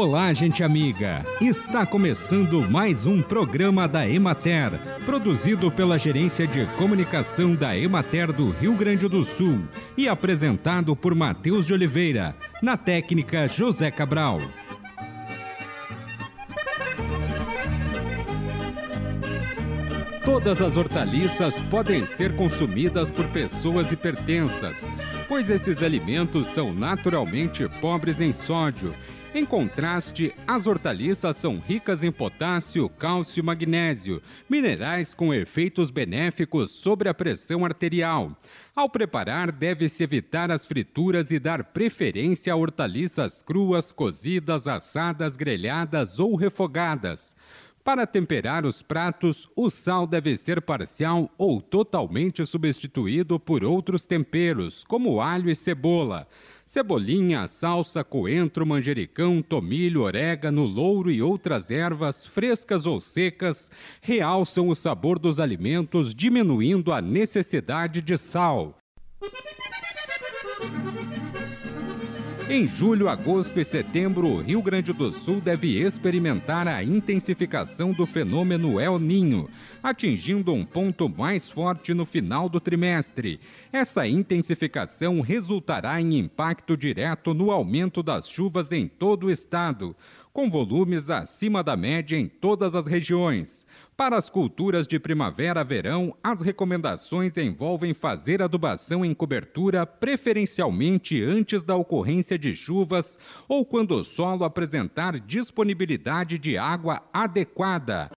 Olá, gente amiga! Está começando mais um programa da Emater, produzido pela Gerência de Comunicação da Emater do Rio Grande do Sul e apresentado por Matheus de Oliveira, na técnica José Cabral. Todas as hortaliças podem ser consumidas por pessoas hipertensas, pois esses alimentos são naturalmente pobres em sódio em contraste, as hortaliças são ricas em potássio, cálcio e magnésio, minerais com efeitos benéficos sobre a pressão arterial. Ao preparar, deve-se evitar as frituras e dar preferência a hortaliças cruas, cozidas, assadas, grelhadas ou refogadas. Para temperar os pratos, o sal deve ser parcial ou totalmente substituído por outros temperos, como alho e cebola. Cebolinha, salsa, coentro, manjericão, tomilho, orégano, louro e outras ervas, frescas ou secas, realçam o sabor dos alimentos, diminuindo a necessidade de sal. Em julho, agosto e setembro, o Rio Grande do Sul deve experimentar a intensificação do fenômeno El Ninho, atingindo um ponto mais forte no final do trimestre. Essa intensificação resultará em impacto direto no aumento das chuvas em todo o estado com volumes acima da média em todas as regiões. Para as culturas de primavera-verão, as recomendações envolvem fazer adubação em cobertura, preferencialmente antes da ocorrência de chuvas ou quando o solo apresentar disponibilidade de água adequada.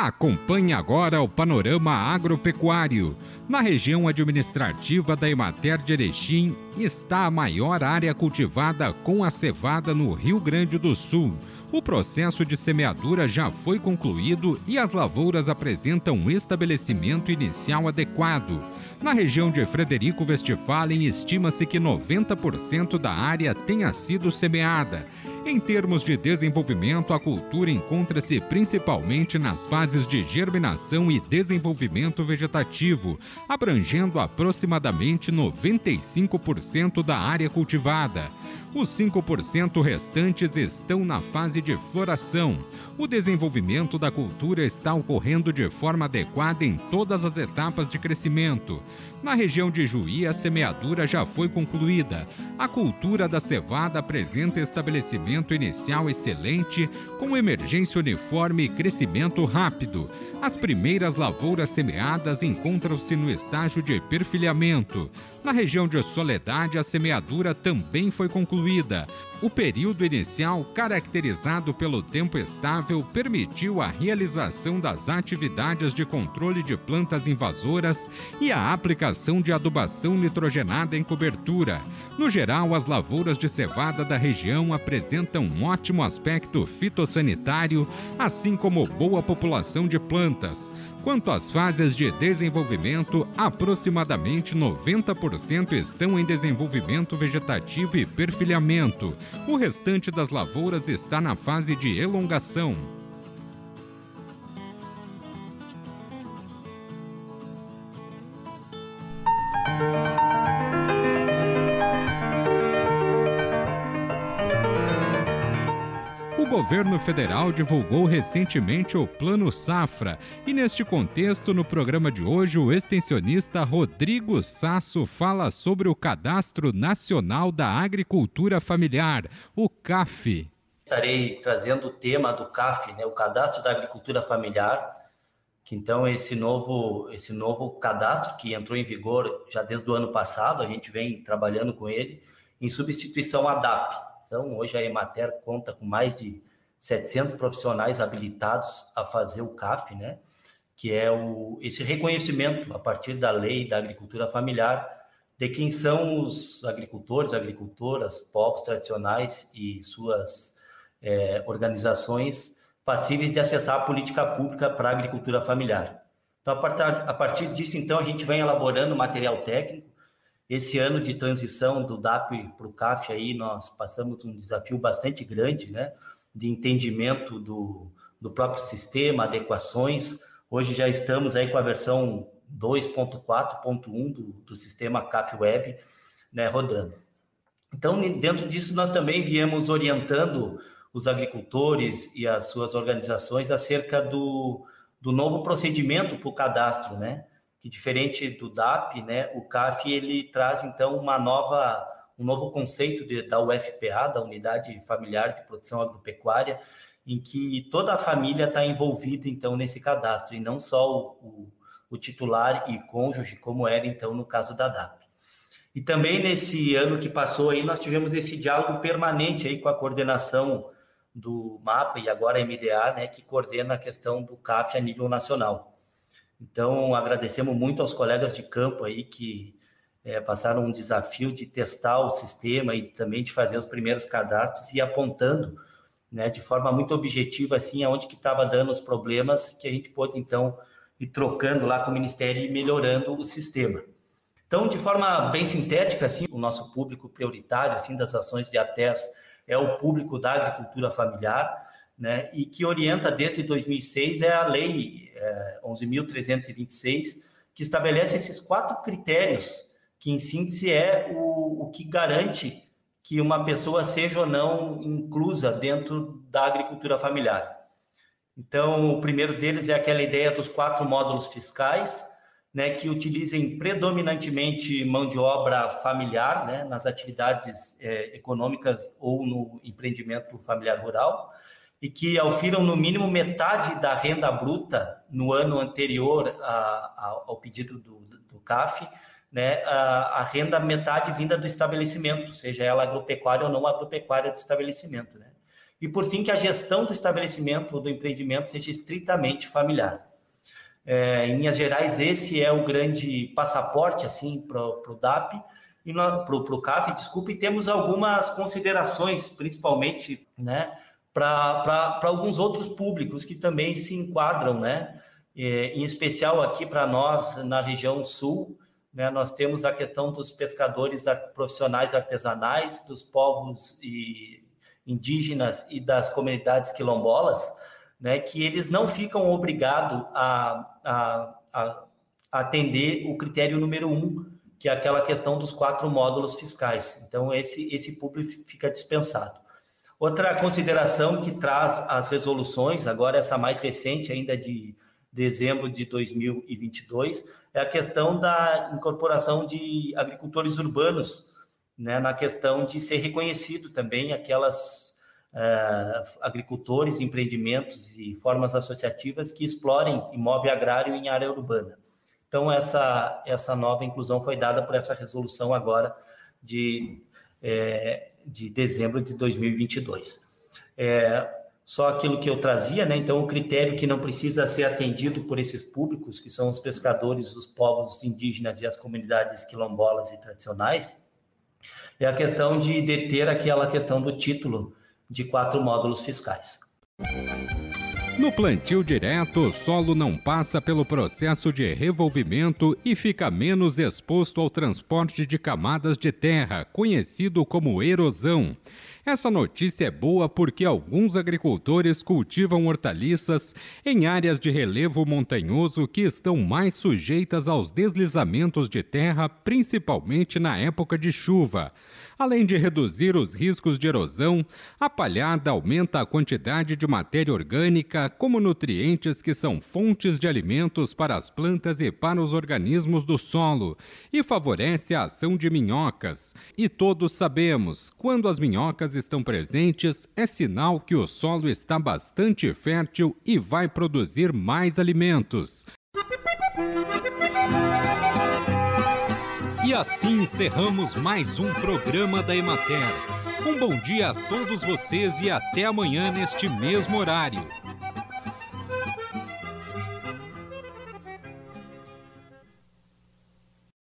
Acompanhe agora o panorama agropecuário. Na região administrativa da Emater de Erechim está a maior área cultivada com a cevada no Rio Grande do Sul. O processo de semeadura já foi concluído e as lavouras apresentam um estabelecimento inicial adequado. Na região de Frederico Westphalen, estima-se que 90% da área tenha sido semeada em termos de desenvolvimento, a cultura encontra-se principalmente nas fases de germinação e desenvolvimento vegetativo, abrangendo aproximadamente 95% da área cultivada. Os 5% restantes estão na fase de floração. O desenvolvimento da cultura está ocorrendo de forma adequada em todas as etapas de crescimento. Na região de Juí, a semeadura já foi concluída. A cultura da cevada apresenta estabelecimento inicial excelente, com emergência uniforme e crescimento rápido. As primeiras lavouras semeadas encontram-se no estágio de perfilhamento. Na região de Soledade, a semeadura também foi concluída. O período inicial, caracterizado pelo tempo estável, permitiu a realização das atividades de controle de plantas invasoras e a aplicação de adubação nitrogenada em cobertura. No geral, as lavouras de cevada da região apresentam um ótimo aspecto fitossanitário, assim como boa população de plantas. Quanto às fases de desenvolvimento, aproximadamente 90% estão em desenvolvimento vegetativo e perfilhamento. O restante das lavouras está na fase de elongação. Governo federal divulgou recentemente o Plano Safra e, neste contexto, no programa de hoje, o extensionista Rodrigo Sasso fala sobre o Cadastro Nacional da Agricultura Familiar, o CAF. Estarei trazendo o tema do CAF, né, o Cadastro da Agricultura Familiar, que então esse novo, esse novo cadastro que entrou em vigor já desde o ano passado, a gente vem trabalhando com ele, em substituição à DAP. Então, hoje a Emater conta com mais de 700 profissionais habilitados a fazer o CAF, né? Que é o, esse reconhecimento a partir da lei da agricultura familiar de quem são os agricultores, agricultoras, povos tradicionais e suas é, organizações passíveis de acessar a política pública para a agricultura familiar. Então, a partir disso, então, a gente vem elaborando material técnico. Esse ano de transição do DAP para o CAF aí, nós passamos um desafio bastante grande, né? de entendimento do, do próprio sistema, adequações. Hoje já estamos aí com a versão 2.4.1 do, do sistema CAF Web né, rodando. Então, dentro disso, nós também viemos orientando os agricultores e as suas organizações acerca do, do novo procedimento para o cadastro, né? Que diferente do DAP, né? O CAF ele traz então uma nova um novo conceito de, da UFPA, da Unidade Familiar de Produção Agropecuária, em que toda a família está envolvida então nesse cadastro e não só o, o, o titular e cônjuge, como era então no caso da DAP. E também nesse ano que passou aí, nós tivemos esse diálogo permanente aí com a coordenação do MAPA e agora a MDA, né, que coordena a questão do CAF a nível nacional. Então, agradecemos muito aos colegas de campo aí que é, passaram um desafio de testar o sistema e também de fazer os primeiros cadastros e apontando, né, de forma muito objetiva, assim, aonde que estava dando os problemas, que a gente pôde, então, ir trocando lá com o Ministério e melhorando o sistema. Então, de forma bem sintética, assim, o nosso público prioritário, assim, das ações de ATERS é o público da agricultura familiar, né, e que orienta desde 2006 é a Lei é, 11.326, que estabelece esses quatro critérios, que em síntese é o, o que garante que uma pessoa seja ou não inclusa dentro da agricultura familiar. Então, o primeiro deles é aquela ideia dos quatro módulos fiscais, né, que utilizem predominantemente mão de obra familiar, né, nas atividades é, econômicas ou no empreendimento familiar rural, e que aufiram no mínimo metade da renda bruta no ano anterior a, a, ao pedido do, do CAF, né, a, a, renda metade vinda do estabelecimento, seja ela agropecuária ou não agropecuária do estabelecimento. Né? E, por fim, que a gestão do estabelecimento ou do empreendimento seja estritamente familiar. É, em linhas gerais, esse é o grande passaporte assim para o DAP e para o CAF, desculpe, temos algumas considerações, principalmente né, para alguns outros públicos que também se enquadram, né? É, em especial aqui para nós, na região sul, né, nós temos a questão dos pescadores profissionais artesanais, dos povos e indígenas e das comunidades quilombolas, né, que eles não ficam obrigados a, a, a, atender o critério número um, que é aquela questão dos quatro módulos fiscais. Então, esse, esse público fica dispensado. Outra consideração que traz as resoluções, agora essa mais recente, ainda de dezembro de 2022, é a questão da incorporação de agricultores urbanos, né, na questão de ser reconhecido também aquelas uh, agricultores, empreendimentos e formas associativas que explorem imóvel agrário em área urbana. Então, essa, essa nova inclusão foi dada por essa resolução agora de, é, de dezembro de 2022. É, só aquilo que eu trazia, né? Então, o critério que não precisa ser atendido por esses públicos, que são os pescadores, os povos indígenas e as comunidades quilombolas e tradicionais, é a questão de deter aquela questão do título de quatro módulos fiscais. No plantio direto, o solo não passa pelo processo de revolvimento e fica menos exposto ao transporte de camadas de terra, conhecido como erosão. Essa notícia é boa porque alguns agricultores cultivam hortaliças em áreas de relevo montanhoso que estão mais sujeitas aos deslizamentos de terra, principalmente na época de chuva. Além de reduzir os riscos de erosão, a palhada aumenta a quantidade de matéria orgânica, como nutrientes que são fontes de alimentos para as plantas e para os organismos do solo, e favorece a ação de minhocas. E todos sabemos, quando as minhocas estão presentes, é sinal que o solo está bastante fértil e vai produzir mais alimentos. E assim encerramos mais um programa da Emater. Um bom dia a todos vocês e até amanhã neste mesmo horário.